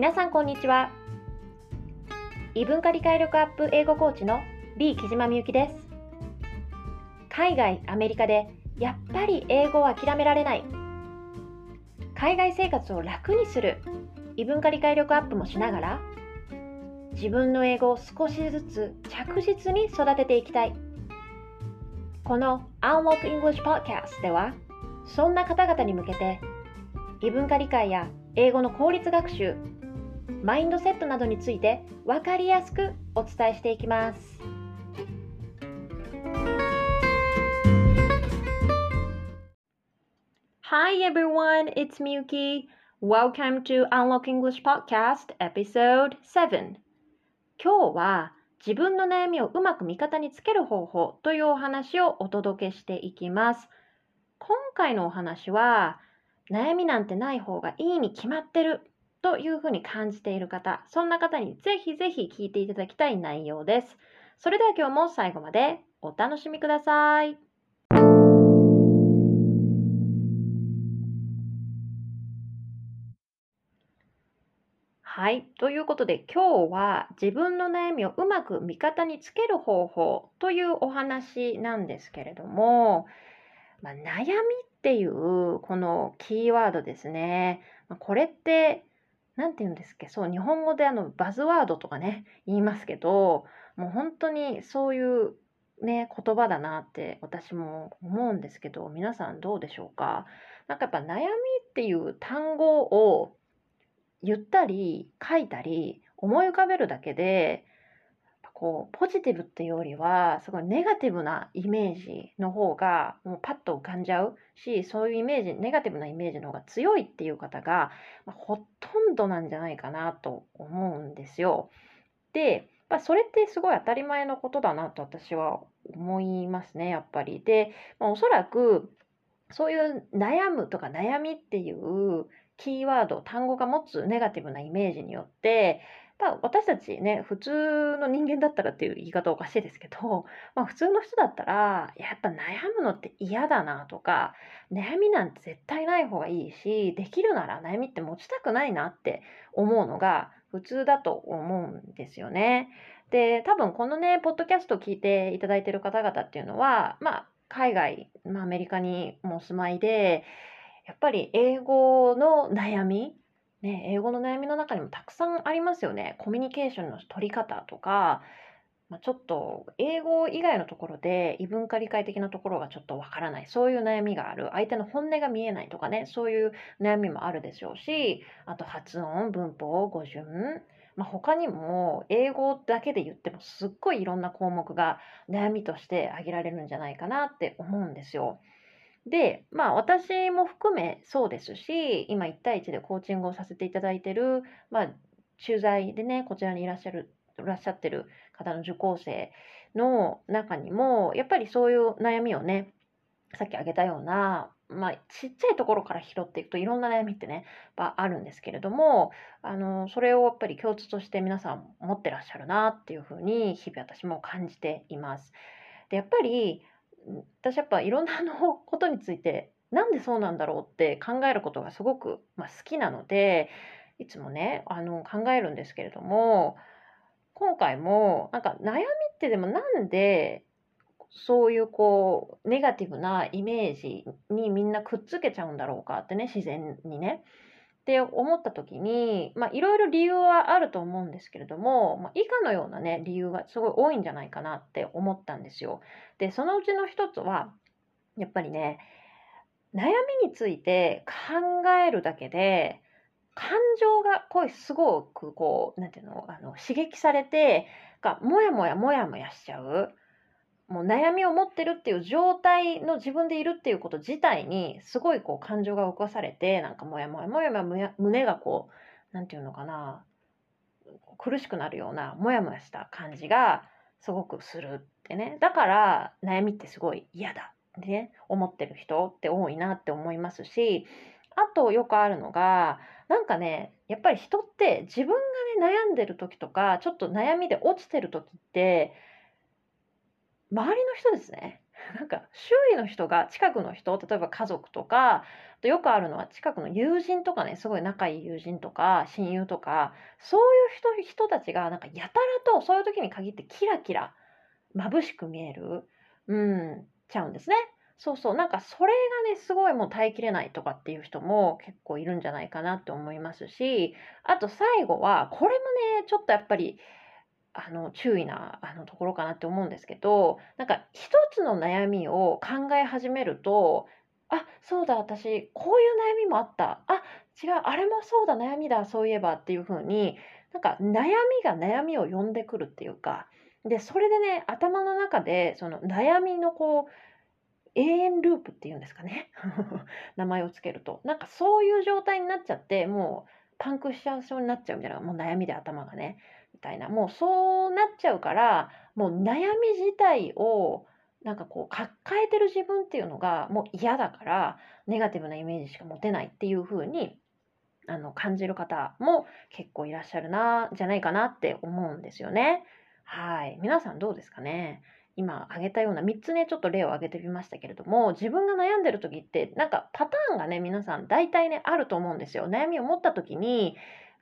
皆さんこんにちは。異文化理解力アップ英語コーチの B 木島みゆきです。海外アメリカでやっぱり英語を諦められない。海外生活を楽にする。異文化理解力アップもしながら。自分の英語を少しずつ着実に育てていきたい。この Unlock English Podcast ではそんな方々に向けて異文化理解や英語の効率学習マインドセットなどについて分かりやすくお伝えしていきます。Hi everyone, it's Miyuki. Welcome to Unlock English Podcast Episode 7. 今日は自分の悩みをうまく味方につける方法というお話をお届けしていきます。今回のお話は悩みなんてない方がいいに決まってるというふうに感じている方、そんな方にぜひぜひ聞いていただきたい内容です。それでは今日も最後までお楽しみください。はい。ということで今日は自分の悩みをうまく味方につける方法というお話なんですけれども、まあ、悩みっていうこのキーワードですね。これって何て言うんですっけ？そう日本語であのバズワードとかね言いますけどもう本当にそういうね言葉だなって私も思うんですけど皆さんどうでしょうか？なんかやっぱ悩みっていう単語を言ったり書いたり思い浮かべるだけでこうポジティブっていうよりはすごいネガティブなイメージの方がもうパッと浮かんじゃうしそういうイメージネガティブなイメージの方が強いっていう方が、まあ、ほとんどなんじゃないかなと思うんですよ。で、まあ、それってすごい当たり前のことだなと私は思いますねやっぱり。で、まあ、おそらくそういう悩むとか悩みっていうキーワード単語が持つネガティブなイメージによってまあ、私たちね、普通の人間だったらっていう言い方おかしいですけど、まあ、普通の人だったら、やっぱ悩むのって嫌だなとか、悩みなんて絶対ない方がいいし、できるなら悩みって持ちたくないなって思うのが普通だと思うんですよね。で、多分このね、ポッドキャストを聞いていただいてる方々っていうのは、まあ、海外、まあ、アメリカにもお住まいで、やっぱり英語の悩みね、英語の悩みの中にもたくさんありますよね。コミュニケーションの取り方とか、まあ、ちょっと英語以外のところで異文化理解的なところがちょっとわからない。そういう悩みがある。相手の本音が見えないとかね、そういう悩みもあるでしょうし、あと発音、文法、語順、まあ、他にも英語だけで言ってもすっごいいろんな項目が悩みとして挙げられるんじゃないかなって思うんですよ。で、まあ私も含めそうですし、今1対1でコーチングをさせていただいてる、まあ駐在でね、こちらにいらっしゃる、いらっしゃってる方の受講生の中にも、やっぱりそういう悩みをね、さっき挙げたような、まあ、ちっちゃいところから拾っていくといろんな悩みってね、あるんですけれども、あの、それをやっぱり共通として皆さん持ってらっしゃるなっていうふうに日々私も感じています。で、やっぱり私やっぱいろんなあのことについてなんでそうなんだろうって考えることがすごく、まあ、好きなのでいつもねあの考えるんですけれども今回もなんか悩みってでもなんでそういうこうネガティブなイメージにみんなくっつけちゃうんだろうかってね自然にね。って思った時に、まあ、いろいろ理由はあると思うんですけれども、まあ、以下のようなね、理由がすごい多いんじゃないかなって思ったんですよ。で、そのうちの一つは、やっぱりね、悩みについて考えるだけで、感情がこうすごくこう、なんていうの、あの刺激されて、がもやもやもやもやしちゃう。もう悩みを持ってるっていう状態の自分でいるっていうこと自体にすごいこう感情が動かされてなんかもやもやもやもや胸がこうなんていうのかな。苦しくなるようなもやもやした感じがすごくするってね。だから悩みってすごい嫌だ。ってね思ってる人って多いなって思いますしあとよくあるのがなんかねやっぱり人って自分がね悩んでる時とかちょっと悩みで落ちてる時って周りの人ですね。なんか周囲の人が近くの人例えば家族とかあとよくあるのは近くの友人とかねすごい仲いい友人とか親友とかそういう人人たちがなんかやたらとそういう時に限ってキラキラ眩しく見える、うん、ちゃうんですね。そうそうなんかそれがねすごいもう耐えきれないとかっていう人も結構いるんじゃないかなって思いますしあと最後はこれもねちょっとやっぱりあの注意なあのところかなって思うんですけどなんか一つの悩みを考え始めるとあそうだ私こういう悩みもあった。あ違うあれもそうだ悩みだそういえばっていう風になんか悩みが悩みを呼んでくるっていうかでそれでね頭の中でその悩みのこう永遠ループっていうんですかね。名前をつけると。なんかそういう状態になっちゃってもうパンクしちゃうそうになっちゃうみたいなもう悩みで頭がね。みたいな。もうそうなっちゃうからもう悩み自体をなんかこう抱えてる自分っていうのがもう嫌だからネガティブなイメージしか持てないっていう風にあの感じる方も結構いらっしゃるなじゃないかなって思うんですよね。はい。皆さんどうですかね？今挙げたような3つねちょっと例を挙げてみましたけれども自分が悩んでる時ってなんかパターンがね皆さん大体ねあると思うんですよ。悩みを持った時に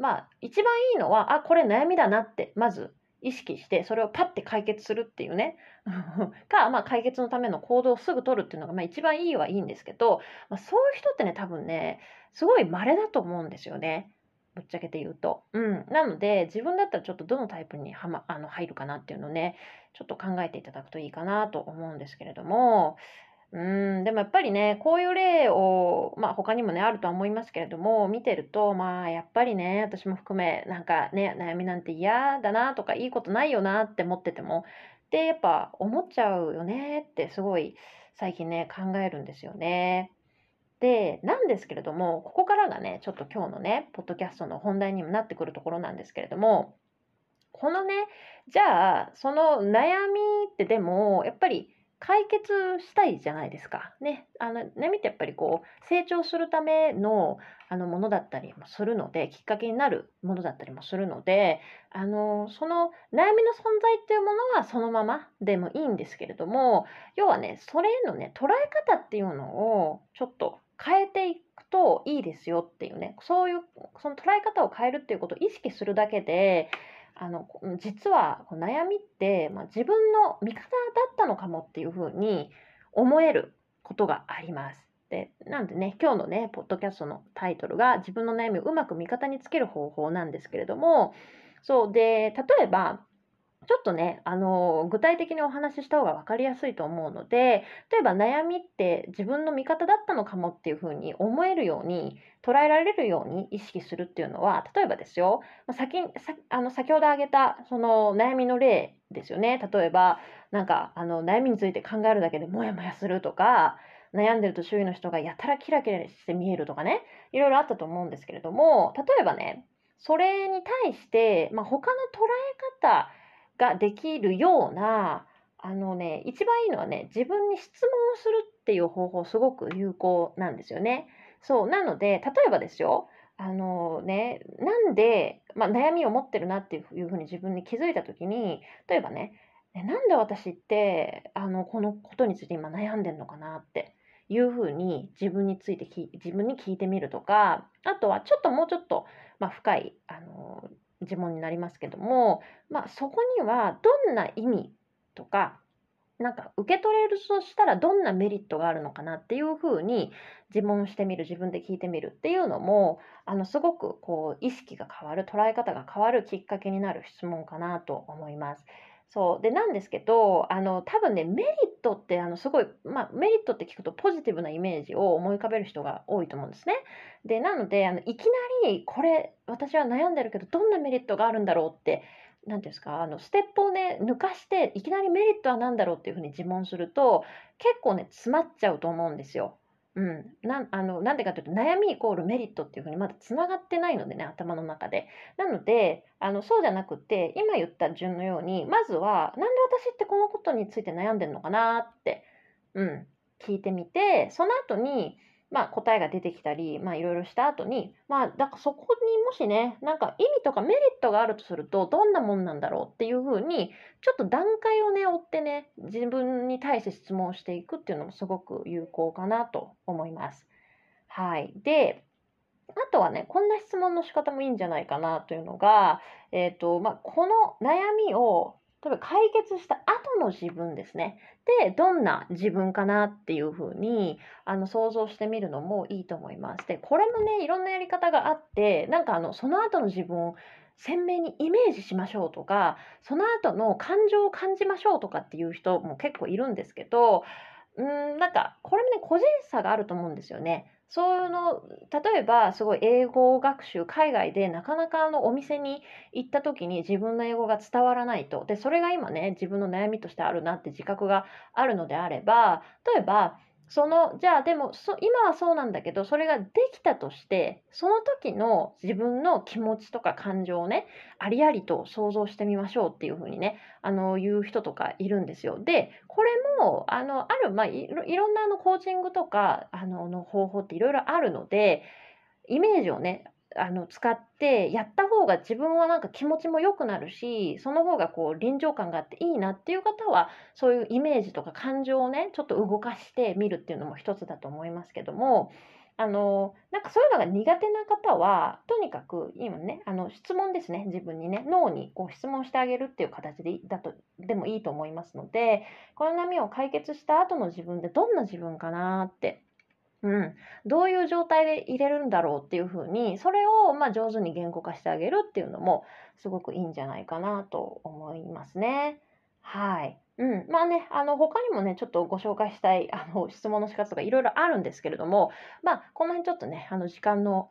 まあ一番いいのはあこれ悩みだなってまず意識してそれをパッて解決するっていうね か、まあ、解決のための行動をすぐ取るっていうのが、まあ、一番いいはいいんですけど、まあ、そういう人ってね多分ねすごい稀だと思うんですよね。ぶっちゃけて言うと。うん。なので、自分だったらちょっとどのタイプにはま、あの入るかなっていうのをね、ちょっと考えていただくといいかなと思うんですけれども、うん、でもやっぱりね、こういう例を、まあ他にもね、あるとは思いますけれども、見てると、まあやっぱりね、私も含め、なんかね、悩みなんて嫌だなとか、いいことないよなって思ってても、で、やっぱ思っちゃうよねってすごい最近ね、考えるんですよね。で、なんですけれども、ここからがね、ちょっと今日のね、ポッドキャストの本題にもなってくるところなんですけれども、このね、じゃあ、その悩みってでも、やっぱり解決したいじゃないですか。ね。あの、悩みってやっぱりこう、成長するための、あの、ものだったりもするので、きっかけになるものだったりもするので、あの、その悩みの存在っていうものはそのままでもいいんですけれども、要はね、それへのね、捉え方っていうのを、ちょっと変えていくといいですよっていうね、そういう、その捉え方を変えるっていうことを意識するだけで、あの実は悩みって、まあ、自分の味方だったのかもっていうふうに思えることがあります。でなんでね今日のねポッドキャストのタイトルが自分の悩みをうまく味方につける方法なんですけれどもそうで例えばちょっとね、あの具体的にお話しした方が分かりやすいと思うので、例えば悩みって自分の味方だったのかもっていうふうに思えるように、捉えられるように意識するっていうのは、例えばですよ、先あの先ほど挙げたその悩みの例ですよね。例えば、なんかあの悩みについて考えるだけでモヤモヤするとか、悩んでると周囲の人がやたらキラキラして見えるとかね、いろいろあったと思うんですけれども、例えばね、それに対して、まあ、他の捉え方、ができるようなあのね一番いいのはね自分に質問をするっていう方法すごく有効なんですよね。そうなので例えばですよあのねなんで、まあ、悩みを持ってるなっていうふうに自分に気づいた時に例えばねなんで私ってあのこのことについて今悩んでんのかなっていうふうに自分について自分に聞いてみるとかあとはちょっともうちょっと、まあ、深いあの呪文になりますけども、まあ、そこにはどんな意味とかなんか受け取れるとしたらどんなメリットがあるのかなっていうふうに自問してみる自分で聞いてみるっていうのもあのすごくこう意識が変わる捉え方が変わるきっかけになる質問かなと思います。そうでなんですけどあの多分ねメリットってあのすごい、まあ、メリットって聞くとポジティブなイメージを思い浮かべる人が多いと思うんですね。でなのであのいきなりこれ私は悩んでるけどどんなメリットがあるんだろうって何ていうんですかあのステップをね抜かしていきなりメリットは何だろうっていうふうに自問すると結構ね詰まっちゃうと思うんですよ。うん、なあのなんでかというと悩みイコールメリットっていうふうにまだつながってないのでね頭の中で。なのであのそうじゃなくて今言った順のようにまずはなんで私ってこのことについて悩んでるのかなって、うん、聞いてみてその後にまあ、答えが出てきたり、まあ、いろいろした後に、まあ、だからそこにもしね、なんか意味とかメリットがあるとすると、どんなもんなんだろうっていうふうに、ちょっと段階をね、追ってね、自分に対して質問していくっていうのもすごく有効かなと思います。はい。で、あとはね、こんな質問の仕方もいいんじゃないかなというのが、えっ、ー、と、まあ、この悩みを例えば解決した後の自分ですね。で、どんな自分かなっていうふうにあの想像してみるのもいいと思います。で、これもね、いろんなやり方があって、なんかあの、その後の自分を鮮明にイメージしましょうとか、その後の感情を感じましょうとかっていう人も結構いるんですけど、うん、なんか、これもね、個人差があると思うんですよね。そういうの、例えばすごい英語学習、海外でなかなかあのお店に行った時に自分の英語が伝わらないと。で、それが今ね、自分の悩みとしてあるなって自覚があるのであれば、例えば、その、じゃあでもそ、今はそうなんだけど、それができたとして、その時の自分の気持ちとか感情をね、ありありと想像してみましょうっていうふうにね、あの、言う人とかいるんですよ。で、これも、あの、ある、まあ、いろんなあのコーチングとか、あの、の方法っていろいろあるので、イメージをね、あの使ってやった方が自分はなんか気持ちも良くなるしその方がこう臨場感があっていいなっていう方はそういうイメージとか感情をねちょっと動かしてみるっていうのも一つだと思いますけどもあのなんかそういうのが苦手な方はとにかく今ね。あの質問ですね。自分にね。脳にこう質問してあげるっていう形でだとでもいいと思いますのでこの波を解決した後の自分でどんな自分かなってうん、どういう状態で入れるんだろうっていうふうにそれをま上手に言語化してあげるっていうのもすごくいいんじゃないかなと思いますね。はい。うん。まあね、あの、他にもね、ちょっとご紹介したい、あの、質問の仕方とかいろいろあるんですけれども、まあ、この辺ちょっとね、あの、時間の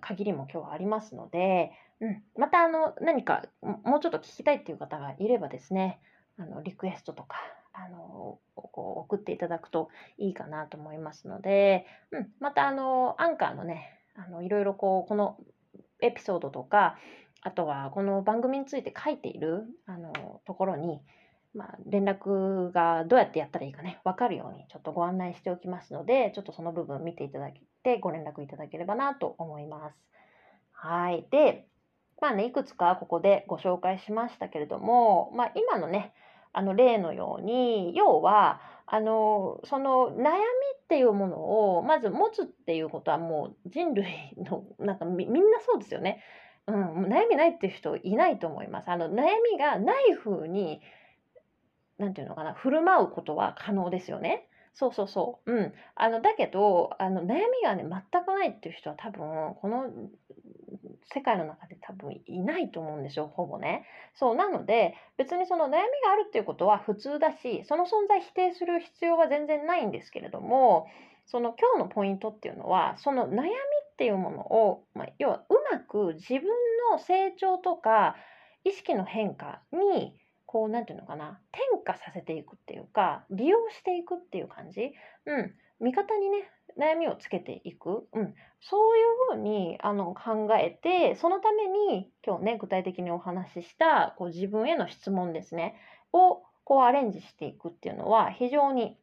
限りも今日はありますので、うん。また、あの、何か、もうちょっと聞きたいっていう方がいればですね、あの、リクエストとか、あのこう送っていただくといいかなと思いますので、うん、またあのアンカーのねあのいろいろこうこのエピソードとかあとはこの番組について書いているあのところに、まあ、連絡がどうやってやったらいいかね分かるようにちょっとご案内しておきますのでちょっとその部分見ていただいてご連絡いただければなと思います。はい。で、まあね、いくつかここでご紹介しましたけれども、まあ、今のね、あの例のように要はあのその悩みっていうものをまず持つっていうことはもう人類の なんかみんなそうですよね。うん、悩みないっていう人いないと思います。あの悩みがない風に何て言うのかな振る舞うことは可能ですよね。そうそうそう。うん。あのだけどあの悩みがね全くないっていう人は多分この世界の中で多分いないと思うんですよ、ほぼね。そう、なので、別にその悩みがあるっていうことは普通だし、その存在否定する必要は全然ないんですけれども、その今日のポイントっていうのは、その悩みっていうものを、まあ、要はうまく自分の成長とか意識の変化に、こう、なんていうのかな、転化させていくっていうか、利用していくっていう感じ。うん。味方にね、悩みをつけていく、うん、そういうふうにあの考えてそのために今日ね具体的にお話ししたこう自分への質問ですねをこうアレンジしていくっていうのは非常に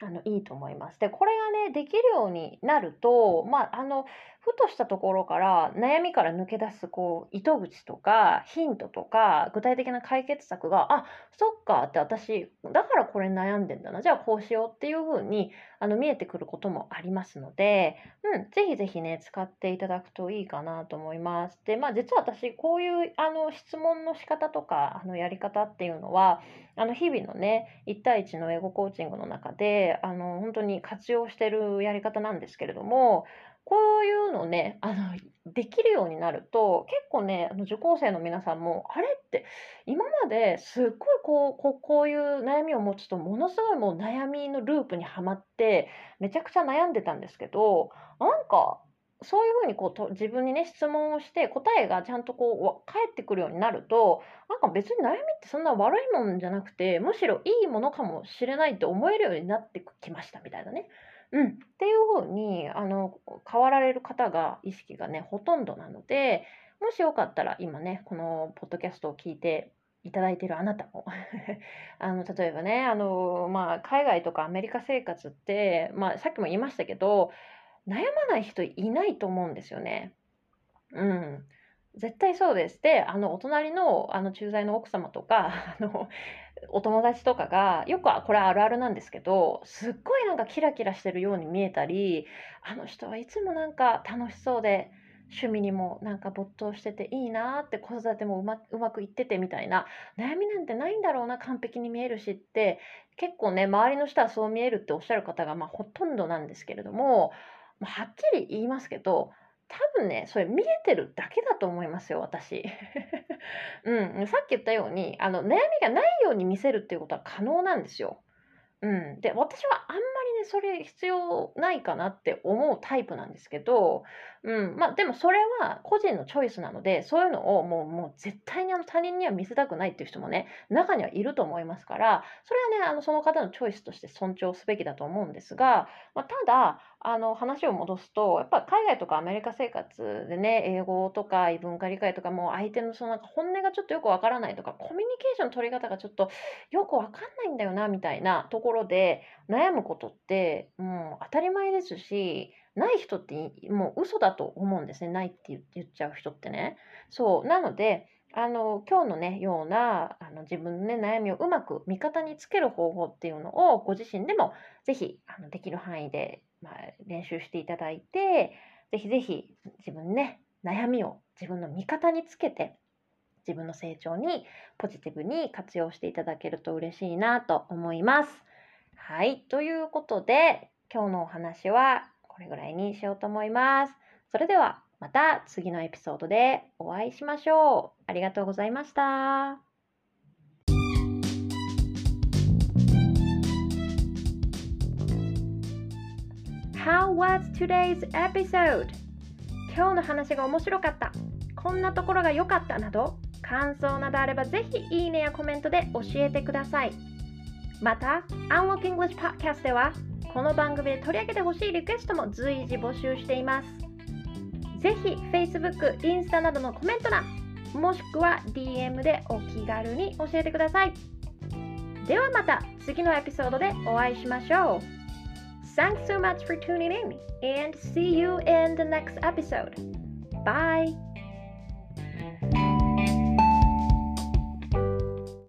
あのいいと思います。でこれがねできるようになるとまああのふとしたところから悩みから抜け出すこう糸口とかヒントとか具体的な解決策があそっかって私だからこれ悩んでんだなじゃあこうしようっていう風にあの見えてくることもありますので、うん、ぜひぜひね使っていただくといいかなと思います。でまあ実は私こういうあの質問の仕方とかあのやり方っていうのはあの日々のね1対1の英語コーチングの中であの本当に活用してるやり方なんですけれどもこういうのね、あの、できるようになると、結構ね、あの受講生の皆さんも、あれって、今まですっごいこうこうこういう悩みを持つと、ものすごいもう悩みのループにはまって、めちゃくちゃ悩んでたんですけど、なんか、そういうふうにこうと自分にね質問をして答えがちゃんとこう返ってくるようになるとなんか別に悩みってそんな悪いもんじゃなくてむしろいいものかもしれないって思えるようになってきましたみたいなね。うん、っていうふうにあの変わられる方が意識がねほとんどなのでもしよかったら今ねこのポッドキャストを聞いていただいているあなたも あの例えばねあの、まあ、海外とかアメリカ生活って、まあ、さっきも言いましたけど悩まない人いないと思うんですよね。うん。絶対そうです。で、あの、お隣の、あの、駐在の奥様とか、あの、お友達とかが、よくはこれあるあるなんですけど、すっごいなんかキラキラしてるように見えたり、あの人はいつもなんか楽しそうで、趣味にもなんか没頭してていいなって子育てもうまうまくいっててみたいな悩みなんてないんだろうな完璧に見えるしって結構ね周りの人はそう見えるっておっしゃる方がまあほとんどなんですけれども、まあ、はっきり言いますけど多分ねそれ見えてるだけだと思いますよ私。うん、さっき言ったようにあの悩みがないように見せるっていうことは可能なんですよ。うん、で私はあんまりねそれ必要ないかなって思うタイプなんですけど、うんまあ、でもそれは個人のチョイスなのでそういうのをもうもう絶対にあの他人には見せたくないっていう人もね中にはいると思いますからそれはねあのその方のチョイスとして尊重すべきだと思うんですが、まあ、ただあの話を戻すとやっぱ海外とかアメリカ生活でね英語とか異文化理解とかもう相手のそのなんか本音がちょっとよくわからないとかコミュニケーションの取り方がちょっとよくわかんないんだよなみたいなところで悩むことってもう当たり前ですしない人ってもう嘘だと思うんですねないって言っちゃう人ってね。そうなのであの今日のねようなあの自分の、ね、悩みをうまく味方につける方法っていうのをご自身でもぜひあのできる範囲で、まあ、練習していただいてぜひぜひ自分ね悩みを自分の味方につけて自分の成長にポジティブに活用していただけると嬉しいなと思います。はい。ということで、今日のお話はこれぐらいにしようと思います。それではまた次のエピソードでお会いしましょう。ありがとうございました。How was today's episode? 今日の話が面白かった。こんなところが良かったなど、感想などあればぜひいいねやコメントで教えてください。また、Unlock English Podcast では、この番組で取り上げてほしいリクエストも随時募集しています。ぜひ Facebook、インスタなどのコメント欄、もしくは DM でお気軽に教えてください。ではまた次のエピソードでお会いしましょう。Thanks so much for tuning in and see you in the next episode. Bye!